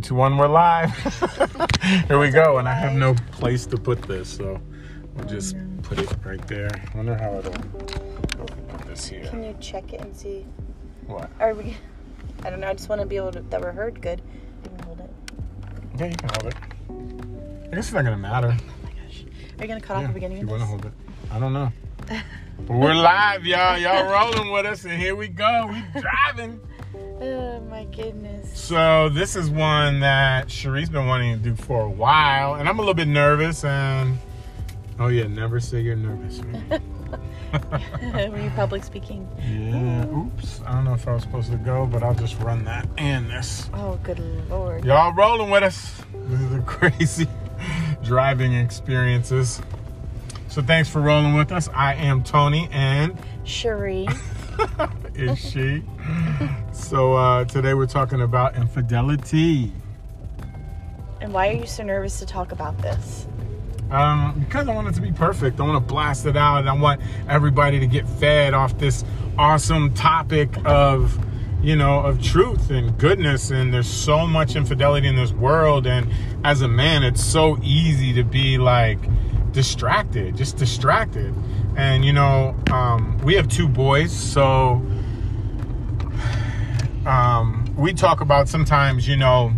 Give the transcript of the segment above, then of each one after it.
Three, two, one, we're live. Here we go. And I have no place to put this, so we'll just put it right there. I wonder how it'll go if we put this here. Can you check it and see? What? Are we? I don't know. I just want to be able to that we're heard good. You can hold it. Yeah, you can hold it. I guess it's not gonna matter. Oh my gosh. Are you gonna cut off the beginning you of wanna hold it. I don't know. But we're live, y'all. Y'all rolling with us, and here we go. We driving. Oh my goodness. So this is one that Cherie's been wanting to do for a while, and I'm a little bit nervous. And oh yeah, never say you're nervous. right? Were you public speaking? yeah. Oops. I don't know if I was supposed to go, but I'll just run that and this. Oh, good lord. Y'all rolling with us. This is a crazy driving experiences. So thanks for rolling with us. I am Tony, and Cherie. is she? so uh, today we're talking about infidelity. And why are you so nervous to talk about this? Um, because I want it to be perfect. I want to blast it out, and I want everybody to get fed off this awesome topic of, you know, of truth and goodness. And there's so much infidelity in this world, and as a man, it's so easy to be like distracted, just distracted. And you know, um, we have two boys, so um, we talk about sometimes, you know,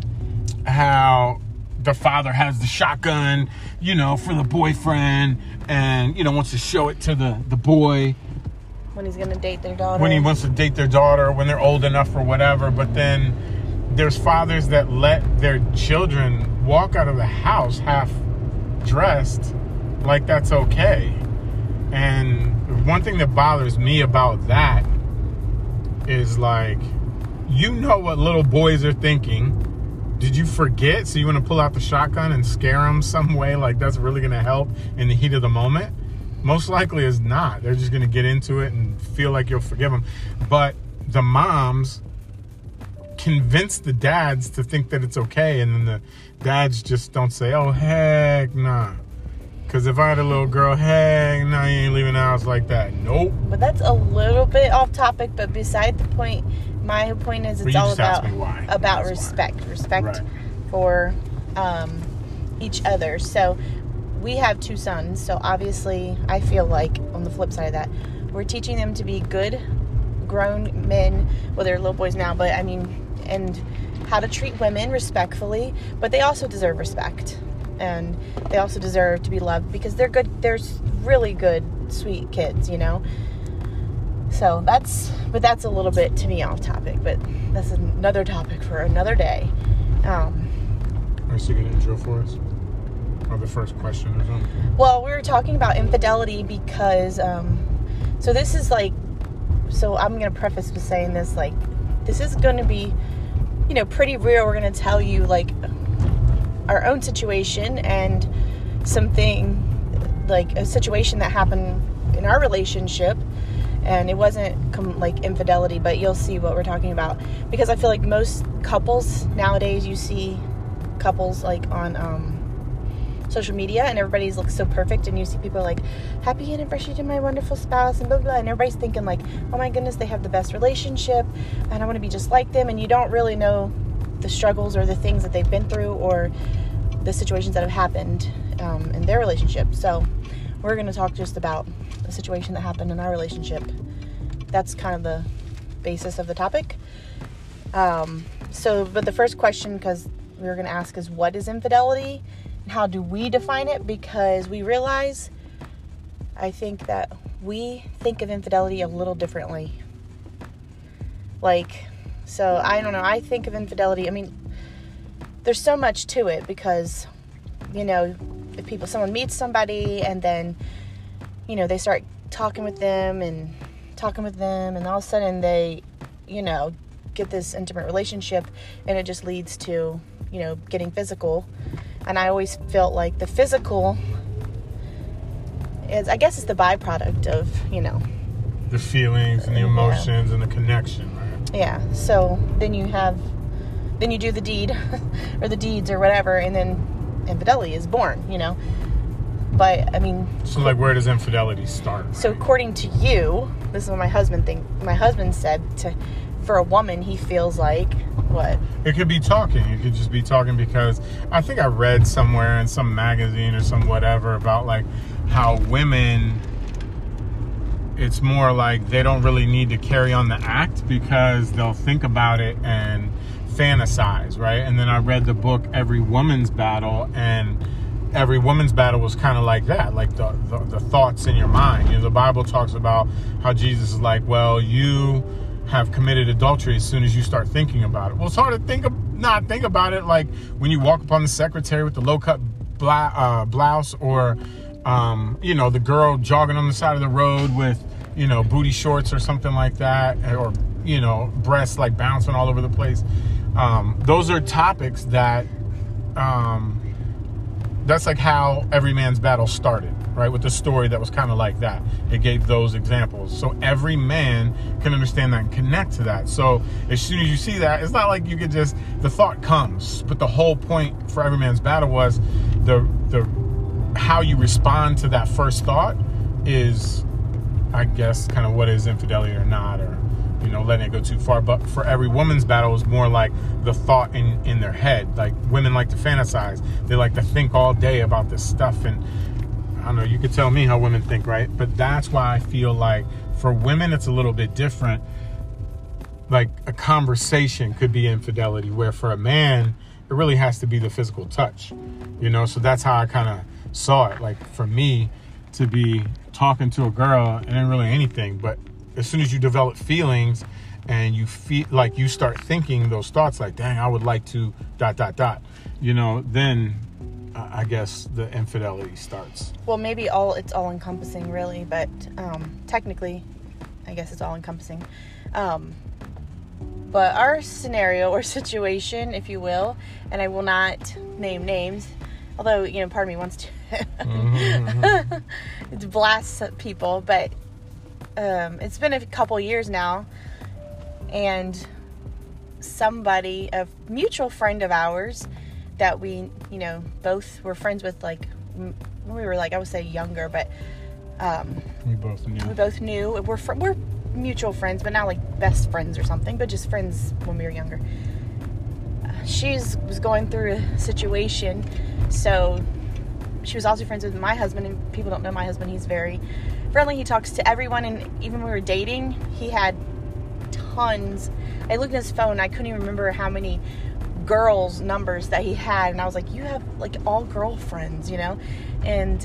how the father has the shotgun, you know, for the boyfriend and, you know, wants to show it to the, the boy When he's gonna date their daughter? when he wants to date their daughter, when they're old enough or whatever. But then there's fathers that let their children walk out of the house half dressed like that's okay. And one thing that bothers me about that is like, you know what little boys are thinking. Did you forget? So you want to pull out the shotgun and scare them some way? Like that's really going to help in the heat of the moment? Most likely is not. They're just going to get into it and feel like you'll forgive them. But the moms convince the dads to think that it's okay, and then the dads just don't say, "Oh heck, nah." Because if I had a little girl, heck, nah, you ain't leaving the house like that. Nope. But that's a little bit off topic, but beside the point, my point is it's all about about That's why. respect. Respect Right. for um, each other. So we have two sons, so obviously I feel like on the flip side of that, we're teaching them to be good grown men, well they're little boys now, but I mean and how to treat women respectfully, but they also deserve respect. And they also deserve to be loved because they're good they're really good, sweet kids, you know. So that's, but that's a little bit to me off topic, but that's another topic for another day. Um, Are you going to intro for us? Or the first question or something? well, we were talking about infidelity because, um, so this is like, so I'm going to preface with saying this, like, this is going to be, you know, pretty real. We're going to tell you, like, our own situation and something, like, a situation that happened in our relationship and it wasn't com- like infidelity but you'll see what we're talking about. Because i feel like most couples nowadays you see couples like on um, social media and everybody's looks so perfect and you see people like happy anniversary to my wonderful spouse and blah blah, blah and everybody's thinking like oh my goodness they have the best relationship and i want to be just like them and you don't really know the struggles or the things that they've been through or the situations that have happened um, in their relationship. So we're going to talk just about a situation that happened in our relationship. That's kind of the basis of the topic. Um, so but the first question because we were going to ask is what is infidelity? And how do we define it? Because we realize i think that we think of infidelity a little differently. Like so i don't know i think of infidelity i mean there's so much to it because you know if people someone meets somebody and then you know they start talking with them and talking with them and all of a sudden they you know get this intimate relationship and it just leads to you know getting physical and i always felt like the physical is i guess it's the byproduct of you know The feelings and the Yeah. emotions and the connection, right? yeah so then you have then you do the deed or the deeds or whatever and then infidelity is born you know but i mean So, like, where does infidelity start? so right? according to you this is what my husband think my husband said to for a woman, he feels like what? It could be talking. It could just be talking because I think I read somewhere in some magazine or some whatever about like how women it's more like they don't really need to carry on the act because they'll think about it and fantasize, right? And then I read the book Every Woman's Battle and every woman's battle was kind of like that, like the, the, the thoughts in your mind. You know, the Bible talks about how Jesus is like, well, you have committed adultery as soon as you start thinking about it. Well, it's hard to think of, not think about it like when you walk upon the secretary with the low cut uh, blouse or, um, you know, the girl jogging on the side of the road with, you know, booty shorts or something like that, or, you know, breasts like bouncing all over the place. Um, those are topics that, um, that's like how every man's battle started right with the story that was kind of like that. It gave those examples. So every man can understand that and connect to that. So as soon as you see that it's not like you could just the thought comes but the whole point for every man's battle was the the how you respond to that first thought is i guess kind of what is infidelity or not or you know, letting it go too far. But for every woman's battle is more like the thought in, in their head. Like women like to fantasize. They like to think all day about this stuff. And I don't know, you could tell me how women think, right? But that's why I feel like for women it's a little bit different. Like a conversation could be infidelity, where for a man, it really has to be the physical touch. You know, so that's how I kind of saw it. Like for me to be talking to a girl and then really anything, but as soon as you develop feelings and you feel like you start thinking those thoughts like dang i would like to dot dot dot you know then i guess the infidelity starts. Well maybe all it's all encompassing really but um, technically i guess it's all encompassing um, but our scenario or situation if you will and i will not name names although you know part of me wants to mm-hmm, mm-hmm. to blast people but um, it's been a couple years now, and somebody, a mutual friend of ours, that we, you know, both were friends with, like when we were like I would say younger, but um, we both knew. We both knew we're fr- we're mutual friends, but not like best friends or something, but just friends when we were younger. Uh, she's was going through a situation, so she was also friends with my husband, and people don't know my husband. He's very friendly. He talks to everyone, and even when we were dating, he had tons. I looked at his phone. I couldn't even remember how many girls' numbers that he had, and I was like, "You have like all girlfriends, you know?" And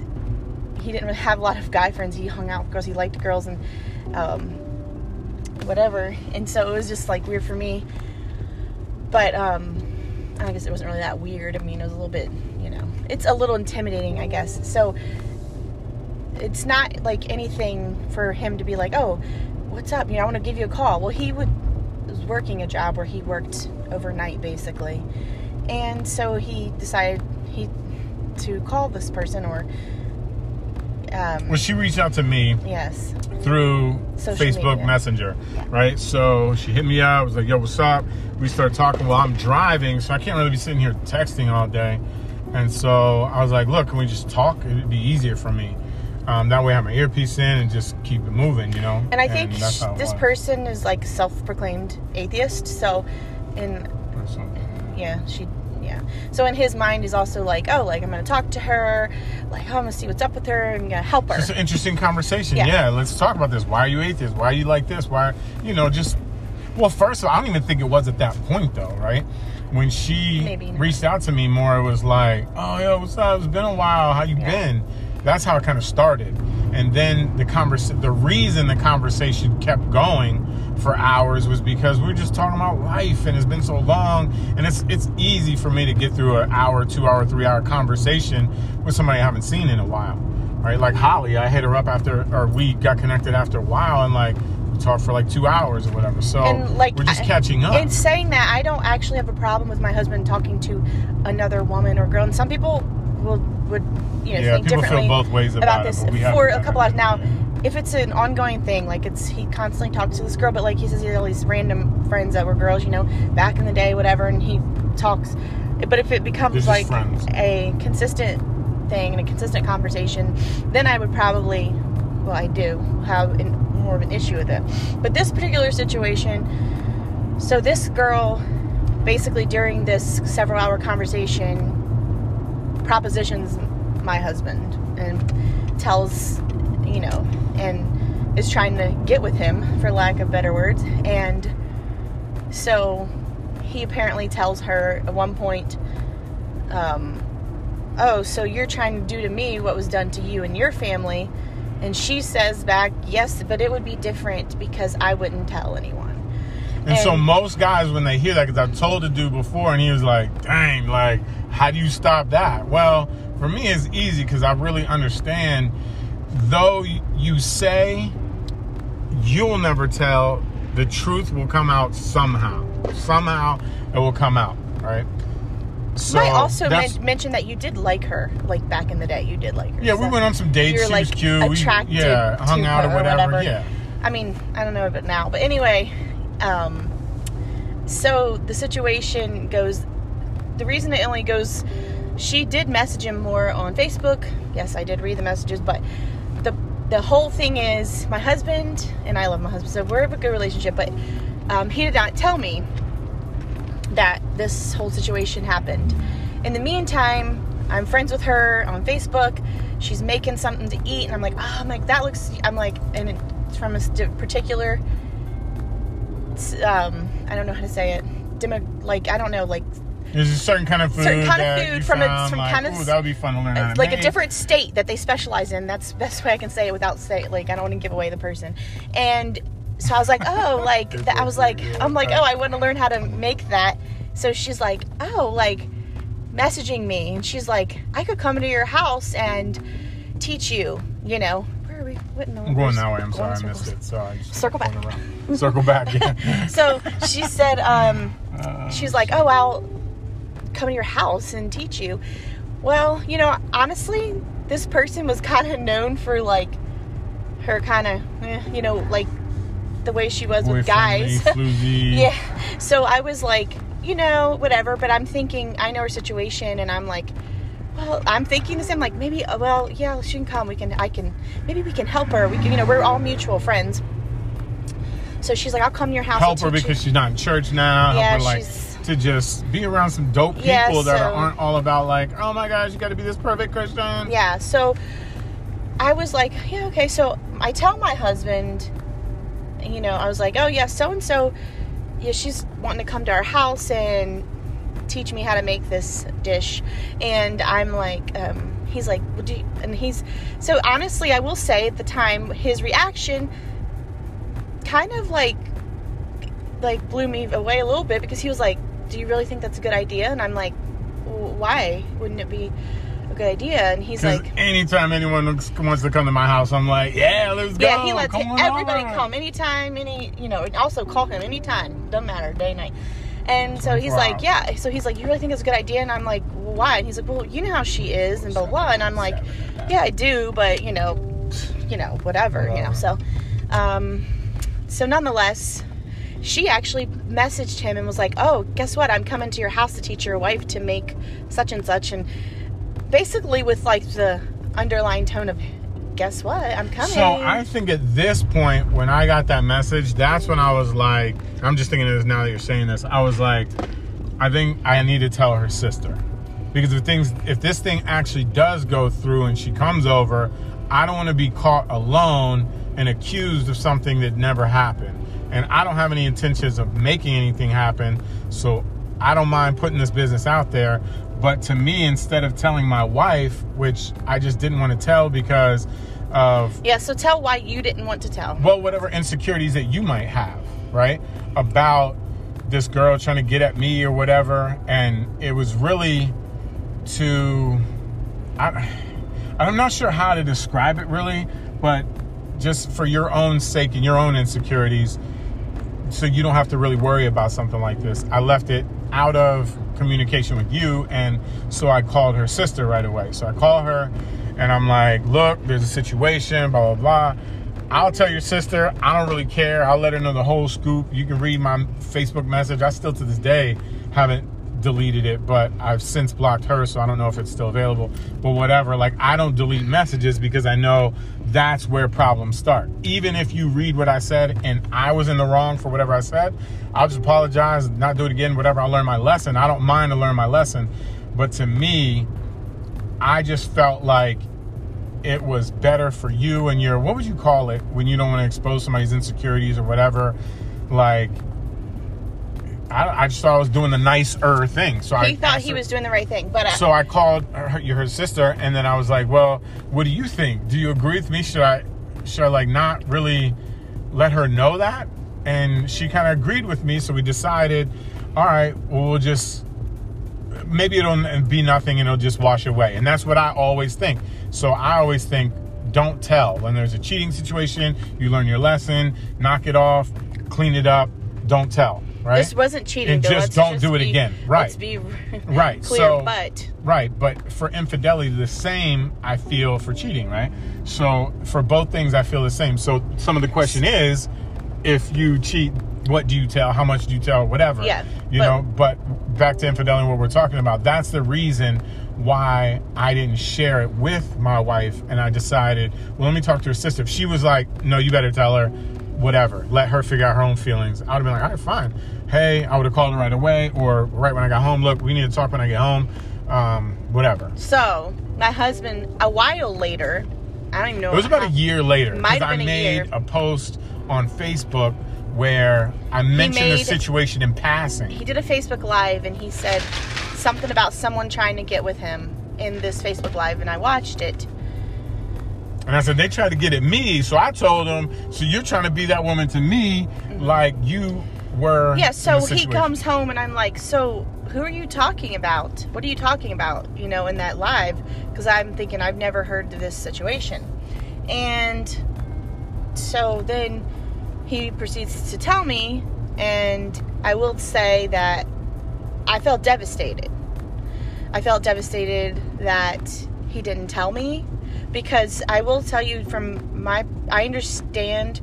he didn't have a lot of guy friends. He hung out with girls. He liked girls and um, whatever. And so it was just like weird for me. But um, I guess it wasn't really that weird. I mean, it was a little bit, you know, it's a little intimidating, I guess. So it's not like anything for him to be like, oh, what's up? You know, I want to give you a call. Well, he would was working a job where he worked overnight basically, and so he decided he to call this person or. Um, well, she reached out to me. Yes. Through Social Facebook media. Messenger, yeah. right? So she hit me up. Was like, "Yo, what's up?" We started talking. Well, I'm driving, so I can't really be sitting here texting all day. And so I was like, "Look, can we just talk? It'd be easier for me." Um, that way I have my earpiece in and just keep it moving, you know. And I think and sh- this person is like self-proclaimed atheist, so in yeah, she yeah. So in his mind, he's also like, oh, like I'm gonna talk to her, like oh, I'm gonna see what's up with her, I'm gonna help her. It's an interesting conversation. Yeah. yeah, let's talk about this. Why are you atheist? Why are you like this? Why, you know, just well, first of all, I don't even think it was at that point though, right? When she reached out to me more, it was like, oh, yo, what's up? It's been a while. How you yeah. been? That's how it kind of started. And then the convers the reason the conversation kept going for hours was because we were just talking about life and it's been so long and it's it's easy for me to get through an hour, two hour, three hour conversation with somebody I haven't seen in a while. Right? Like Holly, I hit her up after or we got connected after a while and like we talked for like two hours or whatever. So and like, we're just catching up. In saying that, I don't actually have a problem with my husband talking to another woman or girl. And some people will would you know yeah, think differently both ways about, about this for a couple hours. Now if it's an ongoing thing like it's he constantly talks to this girl but like he says he has all these random friends that were girls you know back in the day whatever and he talks. But if it becomes like a consistent thing and a consistent conversation then i would probably well i do have an, more of an issue with it. But this particular situation So this girl, basically during this several hour conversation, propositions my husband and tells, you know, and is trying to get with him, for lack of better words. And so he apparently tells her at one point, um, Oh, so you're trying to do to me what was done to you and your family. And she says back, Yes, but it would be different because I wouldn't tell anyone. And, so most guys, when they hear that, because I've told the dude before, and he was like, "Dang, like, how do you stop that?" Well, for me, it's easy because I really understand. Though you say you'll never tell, the truth will come out somehow. Somehow, it will come out, right? So I also men- mention that you did like her, like back in the day. You did like her. yeah, we went on some dates. You're she like was cute. We- yeah, hung out her or whatever. Yeah. I mean, I don't know about now, but anyway, um, so the situation goes. The reason it only goes, she did message him more on Facebook. Yes, I did read the messages, but the the whole thing is my husband and I love my husband, so we're a good relationship. But um, he did not tell me that this whole situation happened. In the meantime, I'm friends with her on Facebook. She's making something to eat, and I'm like, oh, I'm like, that looks. I'm like, and it's from a particular. Um, I don't know how to say it. Demo, like I don't know, like There's a certain kind of food. Certain kind of food from a- from like, kind of ooh, that would be fun to learn like a different state that they specialize in. That's the best way I can say it without say like I don't want to give away the person. And so I was like, oh, like that. I was like, I'm like, oh, I want to learn how to make that. So she's like, oh, like messaging me, and she's like, I could come to your house and teach you. You know, where are we? What in the I'm going that way. I'm sorry, I missed it. So I just Circle back. around. Circle back. Yeah. So she said, um, Uh, she's like, oh, I'll come to your house and teach you. Well, you know, honestly, this person was kind of known for like her kind of, eh, you know, like the way she was with guys. yeah. So I was like, you know, whatever. But I'm thinking, I know her situation, and I'm like, well, I'm thinking the same. Like maybe, uh, well, yeah, she can come. We can, I can, maybe we can help her. We can, you know, we're all mutual friends. So she's like, I'll come to your house. Help her teach you." because she's not in church now. Yeah, help her like she's- to just be around some dope people Yeah, that aren't all about like, oh my gosh, you got to be this perfect Christian. Yeah, so I was like, yeah, okay. So I tell my husband, you know, I was like, oh, yeah, so and so, yeah, she's wanting to come to our house and teach me how to make this dish. And I'm like, um, he's like, would you, and he's, so honestly, I will say at the time, his reaction kind of like, like blew me away a little bit because he was like, do you really think that's a good idea? And I'm like, "W- why wouldn't it be a good idea? And he's like, anytime anyone looks, wants to come to my house, I'm like, yeah, let's go. yeah, he lets come everybody over. come anytime, any you know, and also call him anytime. Doesn't matter, day night. And so he's 24 like, yeah. So he's like, you really think it's a good idea? And I'm like, well, why? And he's like, well, you know how she is, and blah blah. blah. And I'm like, yeah, I do, but you know, you know, whatever, you know. So, um, so nonetheless, she actually messaged him and was like, oh, guess what? I'm coming to your house to teach your wife to make such and such, and basically with like the underlying tone of, guess what? I'm coming. So I think at this point, when I got that message, that's when I was like, I'm just thinking of this now that you're saying this. I was like, I think I need to tell her sister because if things, if this thing actually does go through and she comes over, I don't want to be caught alone and accused of something that never happened. And I don't have any intentions of making anything happen. So I don't mind putting this business out there. But to me, instead of telling my wife, which I just didn't want to tell because of Yeah, so tell why you didn't want to tell. well, whatever insecurities that you might have, right? About this girl trying to get at me or whatever. And it was really to, I, I'm not sure how to describe it really, but just for your own sake and your own insecurities, so you don't have to really worry about something like this. I left it out of communication with you, and so I called her sister right away. So I call her, and I'm like, "Look, there's a situation, blah blah blah." I'll tell your sister. I don't really care. I'll let her know the whole scoop. You can read my Facebook message. I still to this day haven't deleted it, but I've since blocked her, so I don't know if it's still available. But whatever, like I don't delete messages because I know that's where problems start. Even if you read what I said and I was in the wrong for whatever I said, I'll just apologize, not do it again, whatever. I'll learn my lesson. I don't mind to learn my lesson. But to me, I just felt like it was better for you and your what would you call it when you don't want to expose somebody's insecurities or whatever like I, I just thought I was doing the nicer thing. So he I thought he her- was doing the right thing, but uh, So I called her, her sister, and then I was like, "Well, what do you think? Do you agree with me? Should I, should I like not really let her know that?" And she kind of agreed with me. So we decided, all right, well, we'll just maybe it'll be nothing, and it'll just wash away. And that's what I always think. So I always think, don't tell when there's a cheating situation. You learn your lesson, knock it off, clean it up. Don't tell. Right. this wasn't cheating. And just Let's don't do it be- again. Let's Right. be Right, clear, so- but Right, but for infidelity, the same I feel for cheating, right? So for both things, I feel the same. So some of the question is, if you cheat, what do you tell? How much do you tell? Whatever. Yeah, You but- know, but back to infidelity, what we're talking about, that's the reason why I didn't share it with my wife. And I decided, well, let me talk to her sister. If she was like, no, you better tell her, whatever, let her figure out her own feelings. I would have been like, all right, fine. Hey, I would have called her right away or right when I got home. Look, we need to talk when I get home. Um, whatever. so my husband a while later, I don't even know. It was about a year later Might because have I been a made year. a post on Facebook where I mentioned the situation in passing. He did a Facebook live and he said something about someone trying to get with him in this Facebook live, and I watched it. And I said, they tried to get at me. So I told him, so you're trying to be that woman to me like you were. Yeah, so he comes home and I'm like, so who are you talking about? What are you talking about? You know, in that live, because I'm thinking I've never heard of this situation, and so then he proceeds to tell me, and I will say that I felt devastated. I felt devastated that he didn't tell me because I will tell you from my I understand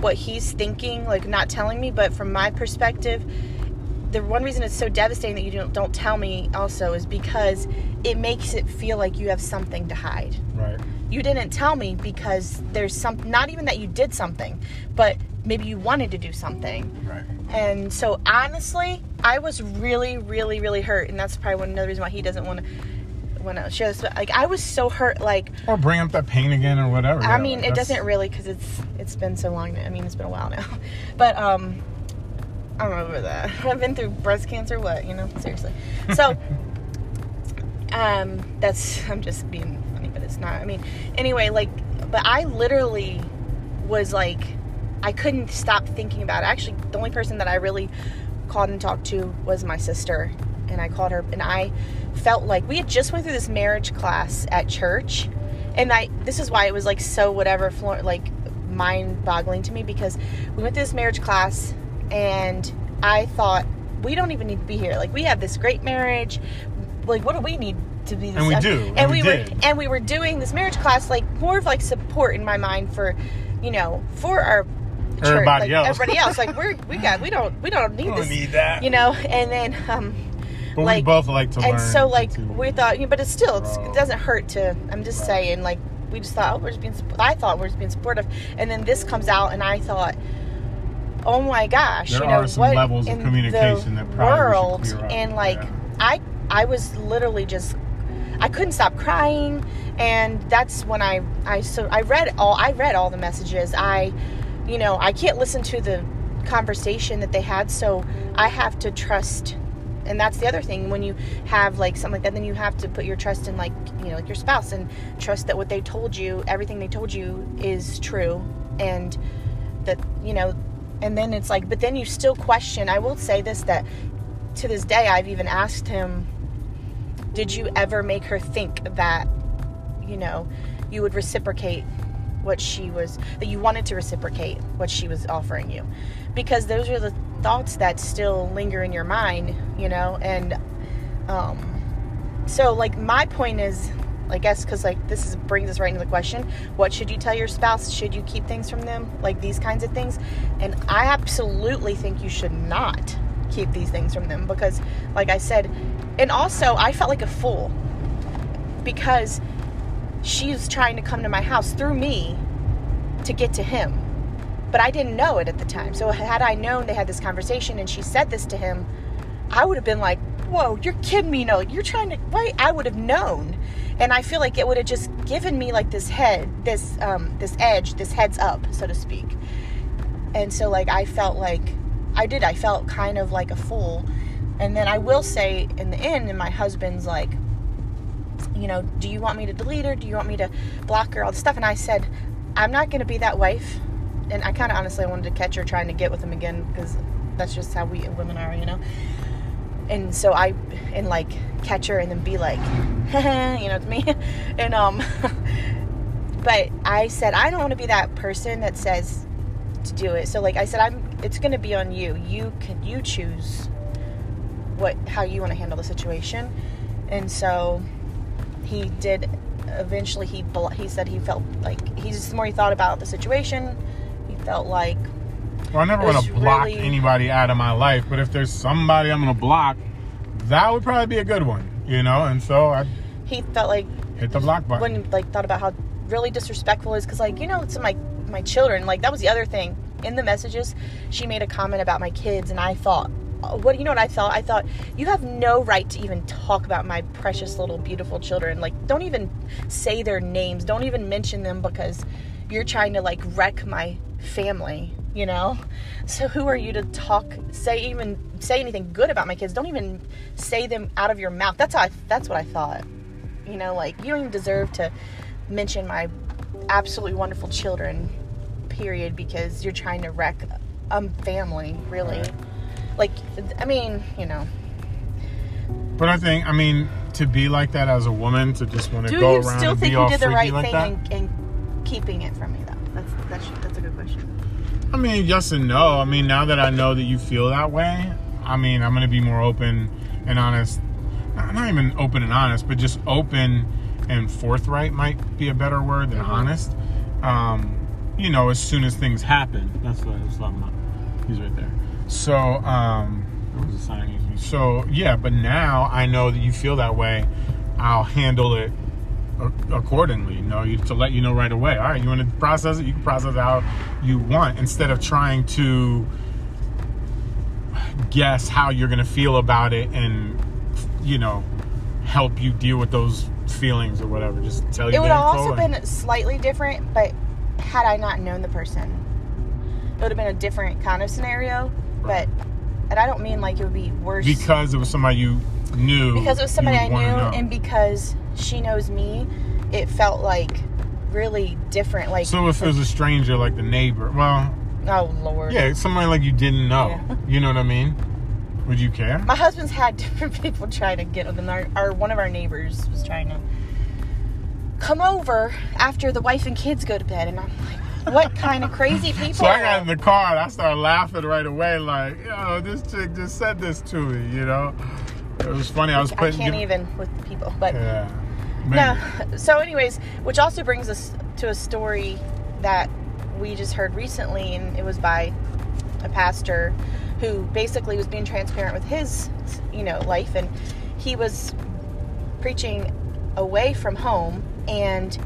what he's thinking like not telling me but from my perspective the one reason it's so devastating that you don't don't tell me also is because it makes it feel like you have something to hide. Right. You didn't tell me because there's some not even that you did something, but maybe you wanted to do something. Right. And so honestly, I was really, really, really hurt, and that's probably one another reason why he doesn't want to want to share this. But like, I was so hurt. Like, Or bring up that pain again or whatever. I Yeah, mean, like, it doesn't really because it's it's been so long. Now. I mean, it's been a while now, but um, I don't remember that. I've been through breast cancer. What you know? Seriously. So, um, that's I'm just being funny, but it's not. I mean, anyway, like, but I literally was like, I couldn't stop thinking about it. Actually, the only person that I really called and talked to was my sister, and I called her, and I felt like we had just went through this marriage class at church, and I this is why it was like so whatever, like mind-boggling to me because we went through this marriage class, and I thought we don't even need to be here. Like we have this great marriage. Like what do we need to be? This And we do, And, and we, we were and we were doing this marriage class like more of like support in my mind for, you know, for our church, Everybody like, else. Everybody else, like we're we got we don't we don't need We don't this, need that. you know. And then um, But we both like to learn. and so like to- we thought, you know, but it's still it's, it doesn't hurt to. I'm just Right. saying, like we just thought, oh, we're just being. I thought we're just being supportive, and then this comes out, and I thought, oh my gosh, There you know are some what levels of communication the that probably we world, and like Yeah. I I was literally just I couldn't stop crying, and that's when I I so I read all I read all the messages. I, you know, I can't listen to the conversation that they had, so I have to trust. And that's the other thing when you have like something like that, then you have to put your trust in like you know like your spouse and trust that what they told you, everything they told you is true, and that you know. And then it's like, but then you still question. I will say this that to this day, I've even asked him, Did you ever make her think that, you know, you would reciprocate what she was, that you wanted to reciprocate what she was offering you? Because those are the thoughts that still linger in your mind, you know? And, um, so like my point is, I guess, because like this is, brings us right into the question: What should you tell your spouse? Should you keep things from them, like these kinds of things? And I absolutely think you should not keep these things from them because, like I said, and also I felt like a fool because she's trying to come to my house through me to get to him. But I didn't know it at the time. So had I known they had this conversation and she said this to him, I would have been like, "Whoa, you're kidding me! No, you're trying to." Why? I would have known, and I feel like it would have just given me like this head, this um, this edge, this heads up, so to speak. And so like I felt like I did. I felt kind of like a fool. And then I will say in the end, and my husband's like, you know, do you want me to delete her? Do you want me to block her? All this stuff. And I said, I'm not going to be that wife. And I kind of honestly wanted to catch her trying to get with him again because that's just how we women are, you know. And so I, and like catch her and then be like, you know, to me. And um, but I said I don't want to be that person that says to do it. So like I said, I'm. It's going to be on you. You can you choose what how you want to handle the situation. And so he did eventually he he said he felt like he's the more he thought about the situation he felt like well i never want to block really, anybody out of my life but if there's somebody i'm gonna block that would probably be a good one you know and so i he felt like hit the block button when like thought about how really disrespectful is because like you know it's my my children like that was the other thing in the messages she made a comment about my kids and i thought uh, what you know what I thought? I thought you have no right to even talk about my precious little beautiful children. Like don't even say their names. Don't even mention them because you're trying to like wreck my family, you know? So who are you to talk say even say anything good about my kids? Don't even say them out of your mouth. That's how I, that's what I thought. You know, like you don't even deserve to mention my absolutely wonderful children period because you're trying to wreck a um, family, really. Like, I mean, you know. But I think, I mean, to be like that as a woman, to just want to go around still and think be all you did the right like thing in, in, keeping it from me? That's that's that's a good question. I mean, yes and no. I mean, now that I know that you feel that way, I mean, I'm going to be more open and honest. Not even open and honest, but just open and forthright might be a better word than mm-hmm. honest. Um, you know, as soon as things happen. That's what I was talking about. He's right there. So, um, so yeah, but now I know that you feel that way. I'll handle it accordingly. You know, to let you know right away. All right, you want to process it? You can process it how you want instead of trying to guess how you're going to feel about it and you know help you deal with those feelings or whatever. Just tell you. It would have also been slightly different, but had I not known the person, it would have been a different kind of scenario but and I don't mean like it would be worse because it was somebody you knew. Because it was somebody I knew, and because she knows me, it felt like really different. Like so, if it was a stranger, like the neighbor, well, oh lord, yeah, somebody like you didn't know. Yeah. You know what I mean? Would you care? My husband's had different people try to get them. Our, our one of our neighbors was trying to come over after the wife and kids go to bed, and I'm like what kind of crazy people? So I got in the car and I started laughing right away, like, yo, this chick just said this to me, you know? It was funny. I was putting. I can't even with people, but yeah. No. So, anyways, which also brings us to a story that we just heard recently, and it was by a pastor who basically was being transparent with his, you know, life, and he was preaching away from home and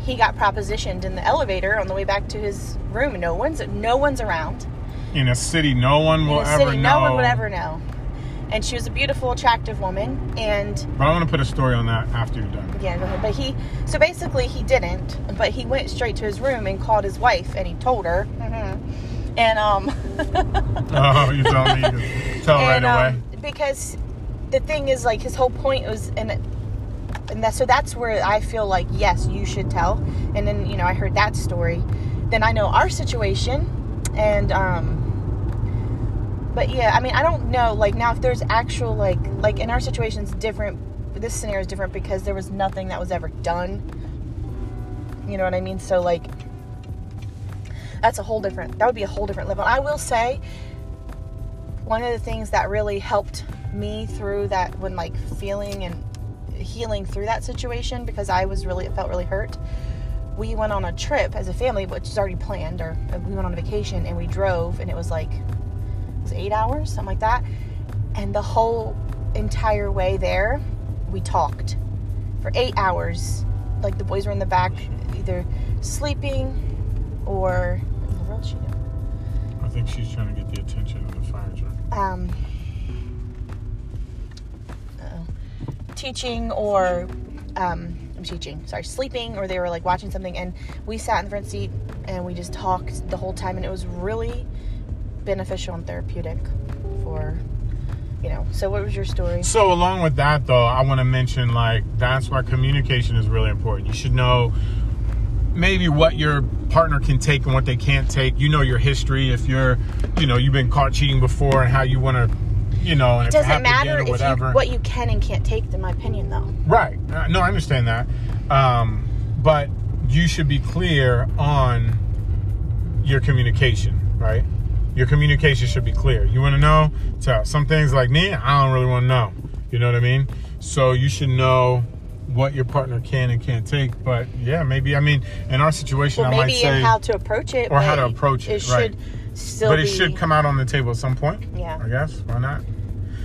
he got propositioned in the elevator on the way back to his room. No one's no one's around. In a city, no one will ever city, know. No one would ever know. And she was a beautiful, attractive woman. And but I want to put a story on that after you're done. Yeah, go ahead. But he, so basically, he didn't. But he went straight to his room and called his wife, and he told her. Mm-hmm. And um. oh, you told me to tell and, right away. Um, because the thing is, like, his whole point was, and and that, so that's where I feel like yes, you should tell. And then you know I heard that story, then I know our situation, and um, but yeah, I mean I don't know like now if there's actual like like in our situation it's different. This scenario is different because there was nothing that was ever done. You know what I mean? So like that's a whole different that would be a whole different level. I will say one of the things that really helped me through that when like feeling and healing through that situation because I was really, it felt really hurt. We went on a trip as a family, which is already planned, or uh, we went on a vacation and we drove, and it was like, eight hours, something like that. And the whole entire way there, we talked for eight hours. Like the boys were in the back, either sleeping or. What in the world she doing? I think she's trying to get the attention of the fire truck. um, uh, teaching or um, I'm teaching, sorry, sleeping, or they were like watching something, and we sat in the front seat and we just talked the whole time, and it was really beneficial and therapeutic for, you know. So, what was your story? So along with that though, I want to mention like that's why communication is really important. You should know maybe what your partner can take and what they can't take. You know your history if you're, you know, you've been caught cheating before and how you want to, you know, and It doesn't happens matter if you, what you can and can't take, in my opinion, though. Right. Uh, No, I understand that. Um, but you should be clear on your communication, right? Your communication should be clear. You want to know so some things like me, I don't really want to know. You know what I mean? So you should know what your partner can and can't take. But yeah, maybe I mean in our situation, Well, I might maybe say, how to approach it, or how to approach it, It right. should still but it be. should come out on the table at some point. Yeah. I guess why not?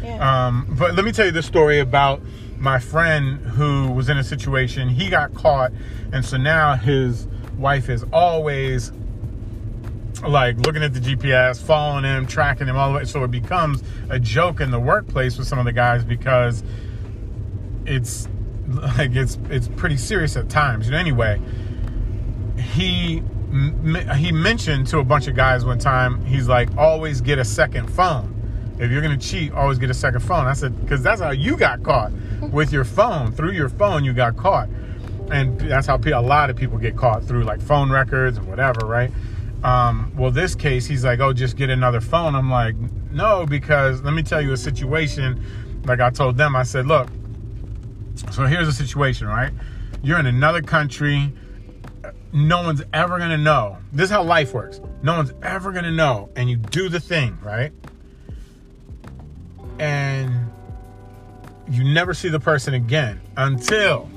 Yeah. Um, but let me tell you the story about my friend who was in a situation. He got caught, and so now his wife is always like looking at the GPS, following him, tracking him all the way. So it becomes a joke in the workplace with some of the guys because it's like it's it's pretty serious at times. You know, anyway, he he mentioned to a bunch of guys one time. He's like, always get a second phone. If you're gonna cheat, always get a second phone. I said, because that's how you got caught with your phone. Through your phone, you got caught, and that's how a lot of people get caught through like phone records and whatever, right? Um, well, this case, he's like, oh, just get another phone. I'm like, no, because let me tell you a situation. Like I told them, I said, look, so here's the situation, right? You're in another country. No one's ever gonna know. This is how life works. No one's ever gonna know. And you do the thing, right? And you never see the person again until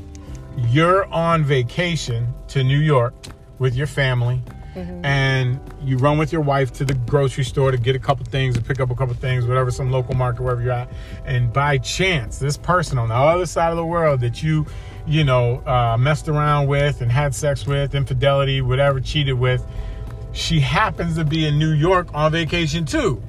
you're on vacation to New York with your family and you run with your wife to the grocery store to get a couple things and pick up a couple things, whatever, some local market, wherever you're at. And by chance, this person on the other side of the world that you, you know, uh, messed around with and had sex with, infidelity, whatever, cheated with, she happens to be in New York on vacation too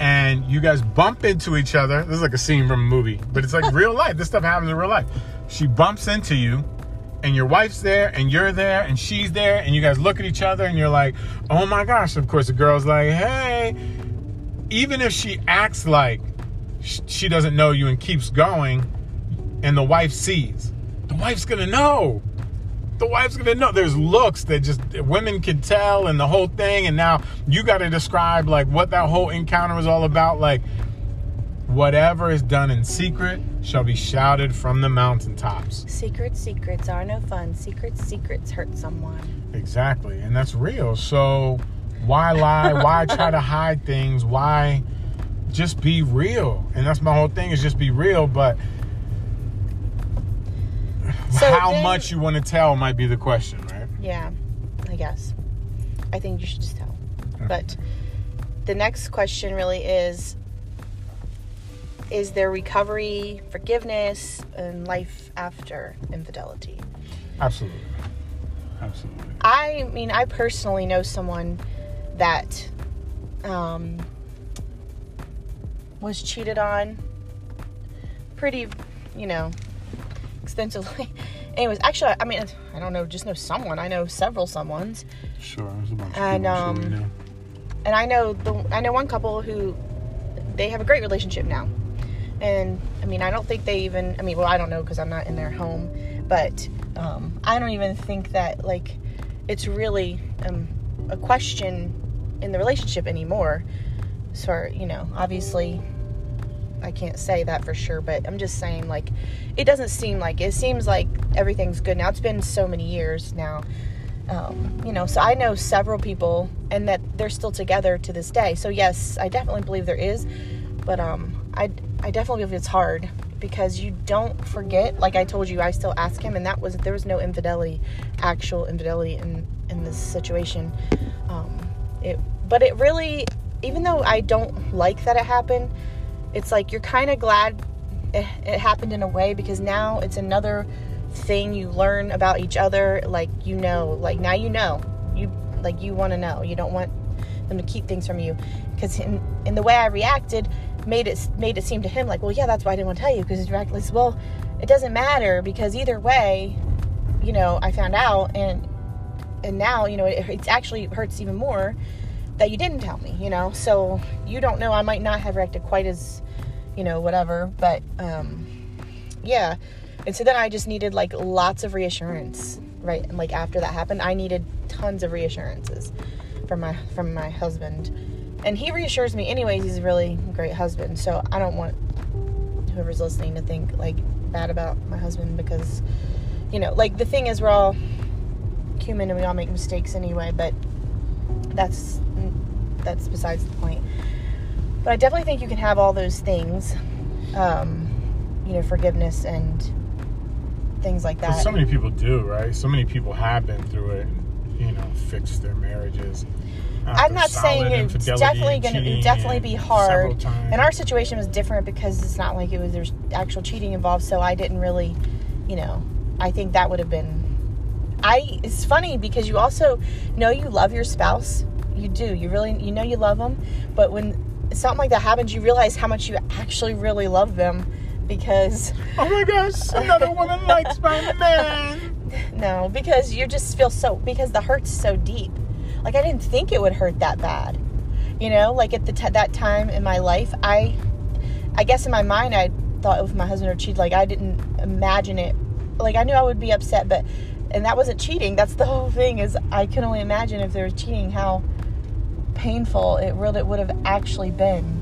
and you guys bump into each other. This is like a scene from a movie, but it's like real life. This stuff happens in real life. She bumps into you, and your wife's there, and you're there, and she's there, and you guys look at each other, and you're like, oh my gosh. Of course, the girl's like, hey. Even if she acts like she doesn't know you and keeps going, and the wife sees, the wife's gonna know the wife's gonna know. There's looks that just women can tell, and the whole thing. And now you got to describe like what that whole encounter was all about. Like whatever is done in secret shall be shouted from the mountaintops. Secrets, secrets are no fun. Secrets, secrets hurt someone. Exactly, and that's real. So why lie? why try to hide things? Why just be real? And that's my whole thing is just be real. But So how then- much you want to tell might be the question, right? Yeah, I guess. I think you should just tell. But the next question really is Is there recovery, forgiveness, and life after infidelity? Absolutely, absolutely. I mean, I personally know someone that um, was cheated on pretty, you know, extensively. Anyways, actually, I mean, I don't know, just know someone. I know several someones. Sure, And, of people I'm sure we um, and I know the I know one couple who they have a great relationship now. And I mean, I don't think they even I mean, well, I don't know because I'm not in their home, but um, I don't even think that like it's really um, a question in the relationship anymore. So, you know, obviously I can't say that for sure, but I'm just saying like it doesn't seem like it seems like everything's good now. It's been so many years now um, you know so i know several people and that they're still together to this day so yes i definitely believe there is but um, I, I definitely believe it's hard because you don't forget like i told you i still ask him and that was there was no infidelity actual infidelity in in this situation um, it but it really even though i don't like that it happened it's like you're kind of glad it, it happened in a way because now it's another thing you learn about each other. Like you know, like now you know, you like you want to know. You don't want them to keep things from you because in, in the way I reacted made it made it seem to him like, well, yeah, that's why I didn't want to tell you because reacting like, well, it doesn't matter because either way, you know, I found out and and now you know it, it actually hurts even more that you didn't tell me, you know. So you don't know. I might not have reacted quite as, you know, whatever. But um, yeah. And so then I just needed like lots of reassurance, right? And like after that happened, I needed tons of reassurances from my from my husband, and he reassures me anyways. He's a really great husband. So I don't want whoever's listening to think like bad about my husband because, you know, like the thing is we're all human and we all make mistakes anyway. But that's that's besides the point. But I definitely think you can have all those things, um, you know, forgiveness and things like that. So many people do, right? So many people have been through it, and, you know, fixed their marriages. I'm not saying it's definitely going to definitely be hard. And our situation was different because it's not like it was there's actual cheating involved. So I didn't really, you know, I think that would have been. I it's funny because you also know you love your spouse. You do. You really you know you love them, but when something like that happens, you realize how much you actually really love them because oh my gosh, another woman likes my man. No, because you just feel so because the hurt's so deep. Like I didn't think it would hurt that bad. You know, like at the t- that time in my life, I I guess in my mind I thought if my husband or cheated, like I didn't imagine it. Like I knew I would be upset, but and that wasn't cheating. That's the whole thing. Is I can only imagine if there was cheating how painful it really would have actually been.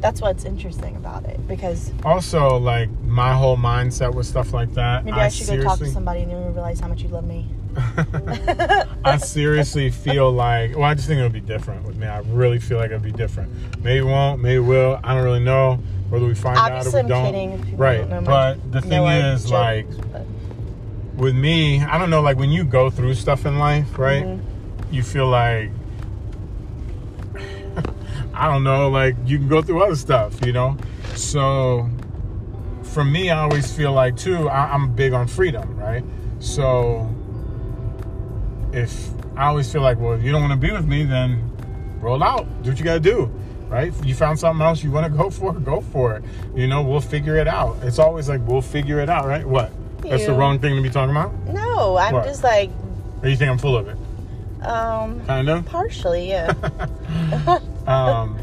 That's what's interesting about it because also like my whole mindset with stuff like that. Maybe I, I should go talk to somebody and then realize how much you love me. I seriously feel like well, I just think it'll be different with me. I really feel like it'll be different. Maybe won't, maybe will. I don't really know whether we find Obviously out or we I'm don't. Kidding right, but the thing is, joke, like, but. with me, I don't know. Like when you go through stuff in life, right? Mm-hmm. You feel like I don't know, like you can go through other stuff, you know? So for me, I always feel like, too, I, am big on freedom, right? So if I always feel like, well, if you don't want to be with me, then roll out, do what you got to do, right? If you found something else you want to go for, go for it. You know, we'll figure it out. It's always like, we'll figure it out, right? What? That's the wrong thing to be talking about? No, I'm what? just like. Or you think I'm full of it? Um, kind of. Partially, yeah. um,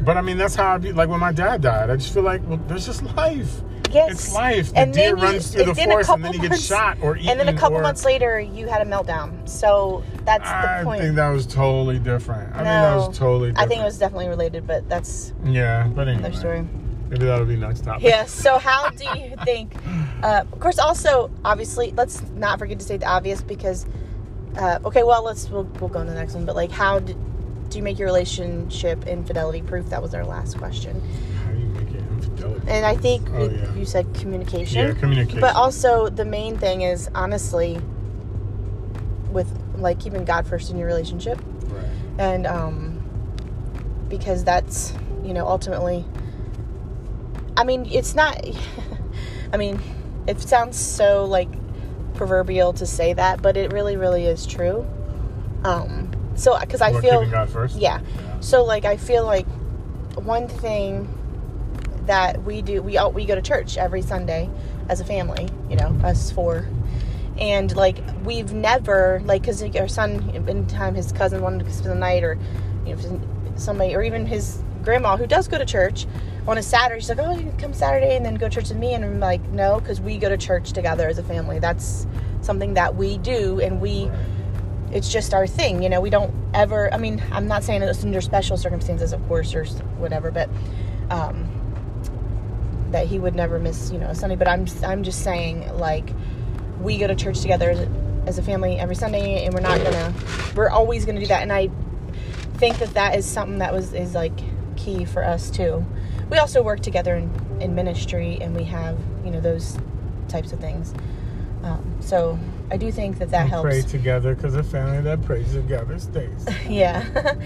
but I mean, that's how I be. Like when my dad died, I just feel like, well, there's just life. Yes. It's life. The and deer runs through the forest, and then he gets shot or eaten. And then a couple or, months later, you had a meltdown. So that's the point. I think that was totally different. I no, think that was totally. different. I think it was definitely related, but that's yeah. But anyway, another story. Maybe that'll be next topic. Yeah. So how do you think? Uh, of course, also obviously, let's not forget to say the obvious because uh, okay, well, let's we'll, we'll go on to the next one. But like, how did, do you make your relationship infidelity proof? That was our last question. How do you make it infidelity? And I think oh, yeah. you said communication. Yeah, communication. But also the main thing is honestly, with like keeping God first in your relationship, right? And um, because that's you know ultimately. I mean, it's not. I mean, it sounds so like proverbial to say that, but it really, really is true. Um, so because I feel God first. Yeah. yeah. So like I feel like one thing that we do we all we go to church every Sunday as a family. You know, us four. And like we've never like because our son, in time his cousin wanted to spend the night, or you know somebody, or even his grandma who does go to church on a Saturday. She's like, "Oh, you can come Saturday and then go to church with me." And I'm like, "No, because we go to church together as a family. That's something that we do, and we." It's just our thing, you know. We don't ever. I mean, I'm not saying it's under special circumstances, of course, or whatever, but um, that he would never miss, you know, a Sunday. But I'm, I'm just saying, like, we go to church together as a, as a family every Sunday, and we're not gonna, we're always gonna do that. And I think that that is something that was is like key for us too we also work together in, in ministry and we have you know those types of things um, so i do think that that and helps pray together because a family that prays together stays yeah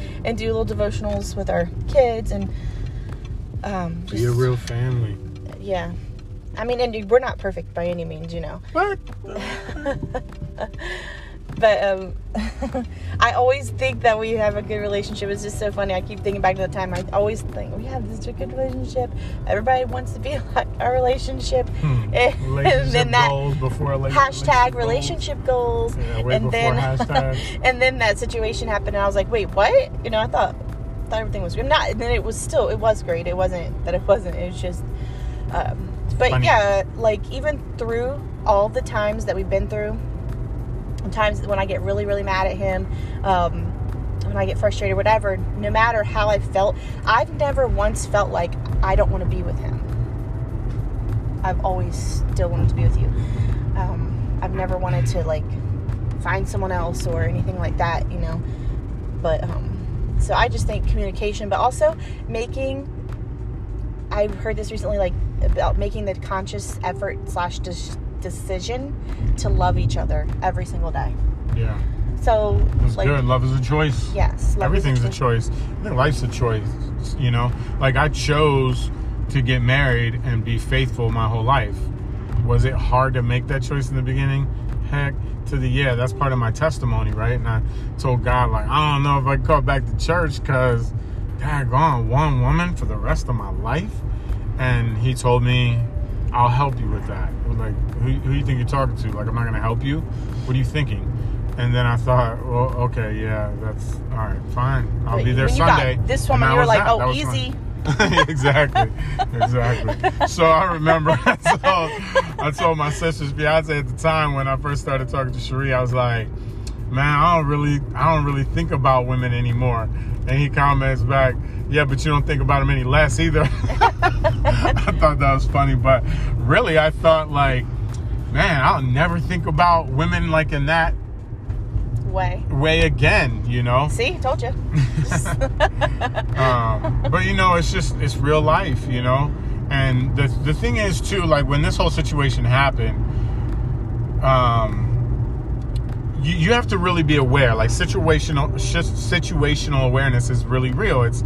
and do little devotionals with our kids and Um, Be a real family. Yeah. I mean, and we're not perfect by any means, you know. What? But um, I always think that we have a good relationship. It's just so funny. I keep thinking back to the time. I always think we have this good relationship. Everybody wants to be like our relationship, Hmm. and, Relationship then that goals before hashtag goals. relationship goals, Yeah, way and then and then that situation happened, and I was like, wait, what? You know, I thought thought everything was good. Not, and then it was still it was great. It wasn't that it wasn't. It was just. Um, but Funny. yeah, like even through all the times that we've been through, times when I get really, really mad at him, um, when I get frustrated, whatever, no matter how I felt, I've never once felt like I don't want to be with him. I've always still wanted to be with you. Um, I've never wanted to like find someone else or anything like that, you know. But um, so I just think communication, but also making. I've heard this recently, like about making the conscious effort slash des- decision to love each other every single day. Yeah, So, it's like, good. Love is a choice. yes, Everything's a choice. I think life's a choice. You know, like I chose to get married and be faithful my whole life. Was it hard to make that choice in the beginning? Heck, to the yeah, that's part of my testimony, right? And I told God, like, I don't know if I can call back to church because, daggone, one woman for the rest of my life. And He told me, I'll help you with that. Like, who, who do you think you're talking to? Like, I'm not gonna help you. What are you thinking? And then I thought, well, okay, yeah, that's all right, fine. I'll be there when Sunday. this woman, you were like, that. oh, That easy. exactly, exactly. So I remember I told, I told my sister's fiance at the time when I first started talking to Cherie, I was like, man, I don't really, I don't really think about women anymore. And he comments back, yeah, but you don't think about them any less either. I thought that was funny, but really, I thought like, man, I'll never think about women like in that Way. way again, you know. See, told you. um, but you know, it's just it's real life, you know. And the the thing is too, like when this whole situation happened, um, you you have to really be aware. Like situational situational awareness is really real. It's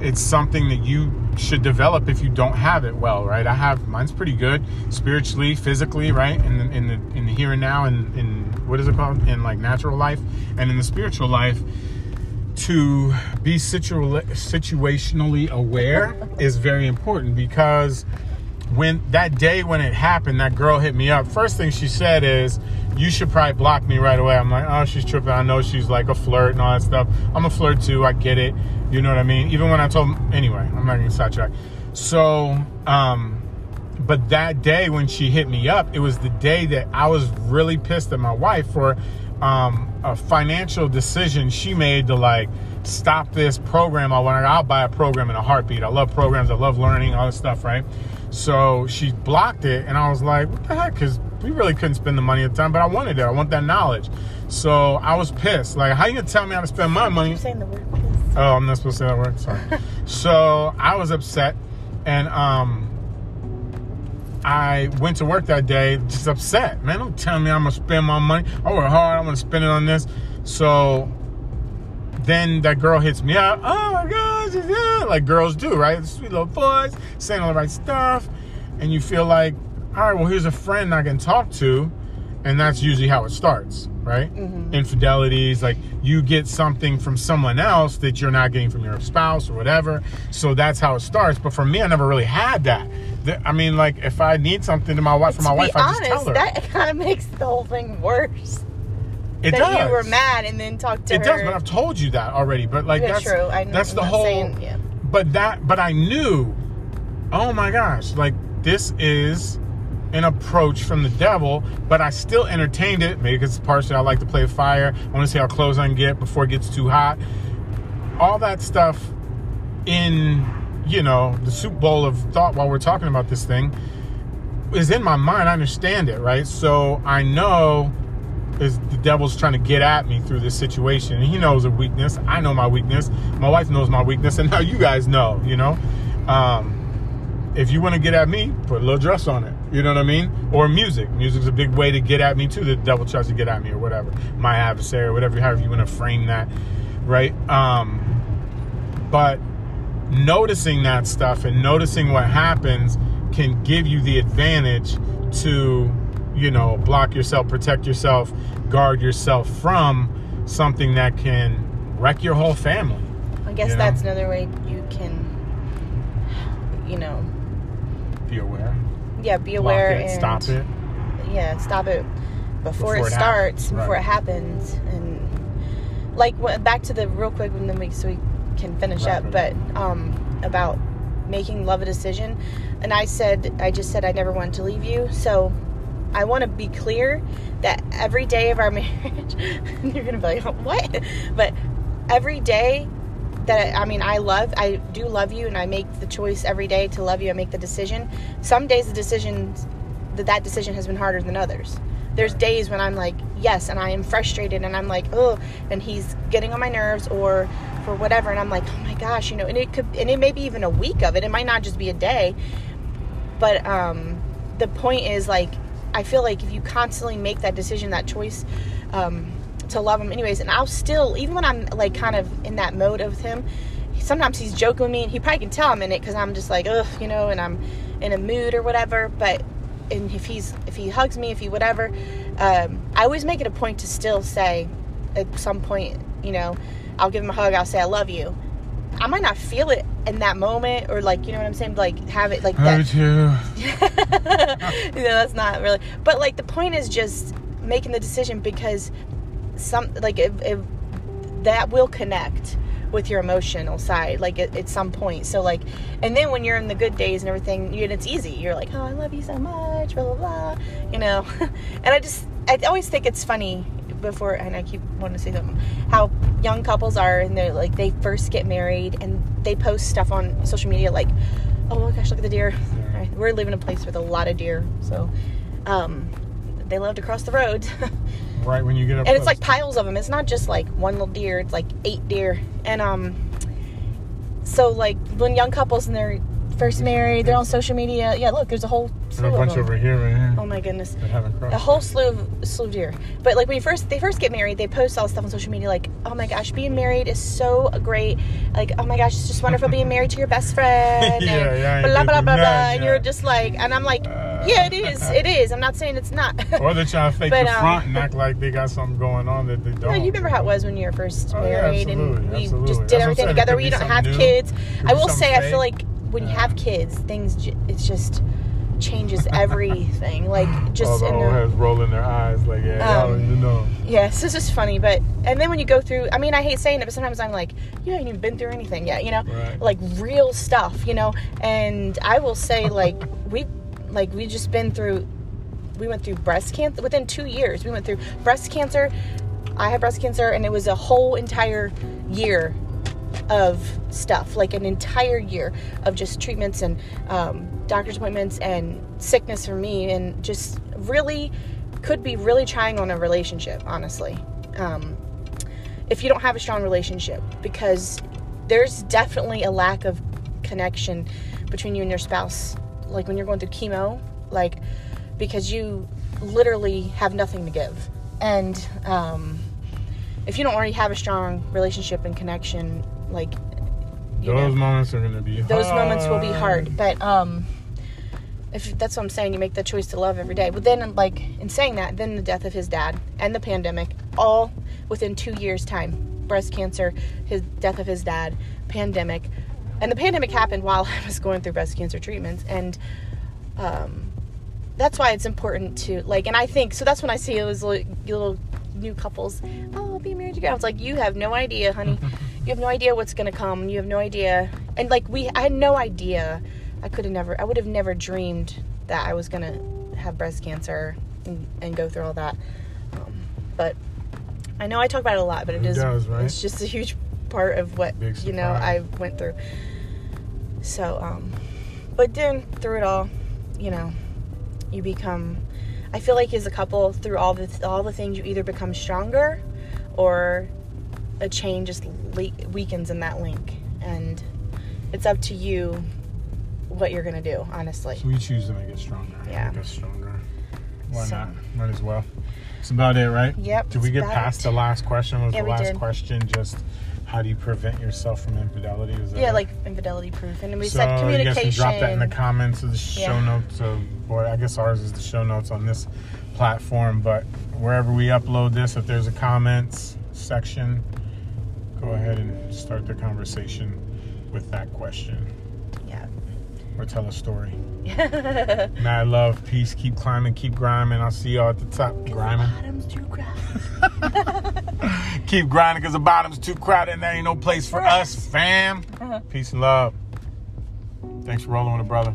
it's something that you should develop if you don't have it well, right? I have mine's pretty good spiritually, physically, right? In the in the in the here and now, and in what is it called? In like natural life, and in the spiritual life to be situa- situationally aware is very important because when that day when it happened, that girl hit me up. First thing she said is, "You should probably block me right away." I'm like, "Oh, she's tripping. I know she's like a flirt and all that stuff. I'm a flirt too. I get it. You know what I mean?" Even when I told, anyway, I'm not gonna sidetrack. So, um, but that day when she hit me up, it was the day that I was really pissed at my wife for um, a financial decision she made to like stop this program. I want I'll buy a program in a heartbeat. I love programs. I love learning all this stuff, right? So she blocked it, and I was like, what the heck? Because we really couldn't spend the money at the time, but I wanted it. I want that knowledge. So I was pissed. Like, how you gonna tell me how to spend my money? You're saying the word. Oh, I'm not supposed to say that word. Sorry. so I was upset, and um, I went to work that day just upset. Man, don't tell me I'm gonna spend my money. I work hard. I'm gonna spend it on this. So then that girl hits me up. Oh my like girls do, right? Sweet little voice, saying all the right stuff, and you feel like, all right, well, here's a friend I can talk to, and that's usually how it starts, right? Mm-hmm. Infidelities, like you get something from someone else that you're not getting from your spouse or whatever. So that's how it starts. But for me, I never really had that. I mean, like if I need something to my wife, for my wife, be I just tell her. that kind of makes the whole thing worse. It that does. you were mad and then talked to It her. It does, but I've told you that already. But like Yeah, that's true. I know. that's I'm the whole. saying- yeah. But that, but I knew. Oh my gosh! Like this is an approach from the devil, but I still entertained it. Maybe because it's partially I like to play with fire. I want to see how close I can get before it gets too hot. All that stuff in you know the soup bowl of thought while we're talking about this thing is in my mind. I understand it, right? So I know is the devil's trying to get at me through this situation. And he knows a weakness. I know my weakness. My wife knows my weakness, and now you guys know. You know, um, if you want to get at me, put a little dress on it. You know what I mean? Or music. Music's a big way to get at me too. The devil tries to get at me, or whatever. My adversary, or whatever, however you want to frame that, right? Um, but noticing that stuff and noticing what happens can give you the advantage to, you know, block yourself, protect yourself, guard yourself from something that can wreck your whole family. I guess You know? that's another way you can, you know, Be aware. yeah, be aware it, and stop it. yeah, stop it before, Before it it starts, happens, before right. it happens, and like back to the real quick, and then we so we can finish Wrap up. But um, about making love a decision, and I said I just said I never wanted to leave you, so I want to be clear that every day of our marriage, you're gonna be like, what? But every day that I mean, I love, I do love you, and I make the choice every day to love you. I make the decision. Some days the decisions, that that decision has been harder than others. There's days when I'm like, yes, and I am frustrated, and I'm like, oh, and he's getting on my nerves, or for whatever, and I'm like, oh my gosh, you know, and it could, and it may be even a week of it. It might not just be a day, but um, the point is like, I feel like if you constantly make that decision, that choice, um, to love him anyways and i'll still even when i'm like kind of in that mode with him sometimes he's joking with me and he probably can tell i'm in it because i'm just like ugh you know and i'm in a mood or whatever but and if he's if he hugs me if he whatever um, i always make it a point to still say at some point you know i'll give him a hug i'll say i love you i might not feel it in that moment or like you know what i'm saying like have it like that Me too. yeah, that's not really. But like the point is just making the decision because some like if, if that will connect with your emotional side like at, at some point so like and then when you're in the good days and everything you, and it's easy you're like oh i love you so much blah blah blah you know and i just i always think it's funny before and i keep wanting to say something how young couples are and they're like they first get married and they post stuff on social media like oh my gosh look at the deer. Right, we're living in a place with a lot of deer so um they love to cross the road. Right when you get up. and it's like piles of them it's not just like one little deer it's like eight deer. And um so like when young couples and they're first married they're on social media yeah look there's a whole And slew a of bunch them. over here, right here. oh my goodness that haven't crossed. a whole slew of slew of deer. But like when you first they first get married, they post all this stuff on social media like, oh my gosh, being married is so great. Like, oh my gosh, it's just wonderful being married to your best friend. Yeah, and yeah, blah blah blah through blah. nothing And you're just like, and I'm like, Uh. yeah, it is, it is. I'm not saying it's not. or they're trying to fake But, the um, front and act like they got something going on that they don't. No, you remember how it was when you were first Oh, yeah, married and absolutely, we absolutely. just That's did what I'm everything saying. It together. could We be don't something have new. kids. Could I be will something say, I feel like when you have kids, things ju- it's just changes everything. like All just the in old the, heads rolling their eyes like, yeah, y'all Um, don't even know. Yes, this is funny, but and then when you go through, I mean, I hate saying it, but sometimes I'm like, you haven't even been through anything yet, you know, Right. like real stuff, you know. And I will say, like we, like we just been through, we went through breast cancer within two years. We went through breast cancer. I had breast cancer, and it was a whole entire year of stuff, like an entire year of just treatments and um, doctor's appointments and sickness for me, and just really could be really trying on a relationship, honestly. Um, if you don't have a strong relationship, because there's definitely a lack of connection between you and your spouse, like when you're going through chemo, like because you literally have nothing to give. And um, if you don't already have a strong relationship and connection, like you know, Those moments are gonna be. those moments will be hard. but um if that's what i'm saying you make the choice to love every day. But then like in saying that then the death of his dad and the pandemic all within two years time breast cancer his death of his dad pandemic and the pandemic happened while i was going through breast cancer treatments and um that's why it's important to like and i think so that's when i see those little, little new couples oh I'll be married together i was like you have no idea honey you have no idea what's gonna come. You have no idea. And like we i had no idea. I could have never i would have never dreamed that i was gonna have breast cancer and, and go through all that. Um, but i know i talk about it a lot but it It is does, right? it's just a huge part of what you know i went through. So um but then through it all you know you become i feel like as a couple through all the all the things you either become stronger or a chain just le- weakens in that link and it's up to you what you're gonna do honestly So we choose to make it stronger. Yeah. Make us stronger. Why So- not? Might as well. That's about it, right? Yep, Did we get past it. the last question? Was Yeah, the last did. question just how do you prevent yourself from infidelity? Is that Yeah, it? like infidelity proof. And we so said you guys communication. can drop that in the comments of the show Yeah. notes. Of, or I guess ours is the show notes on this platform. But wherever we upload this, if there's a comments section, go ahead and start the conversation with that question yeah. or tell a story. Mad love, peace, keep climbing, keep grinding. I'll see y'all at the top. Grinding. Bottoms too crowded. Keep grinding because the bottom's too crowded and there ain't no place for us, fam. Uh-huh. Peace and love. Thanks for rolling with a brother.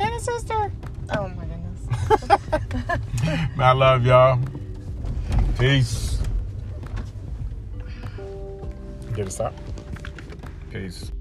And a sister. Oh my goodness. I love y'all. Peace. Get us up. Peace.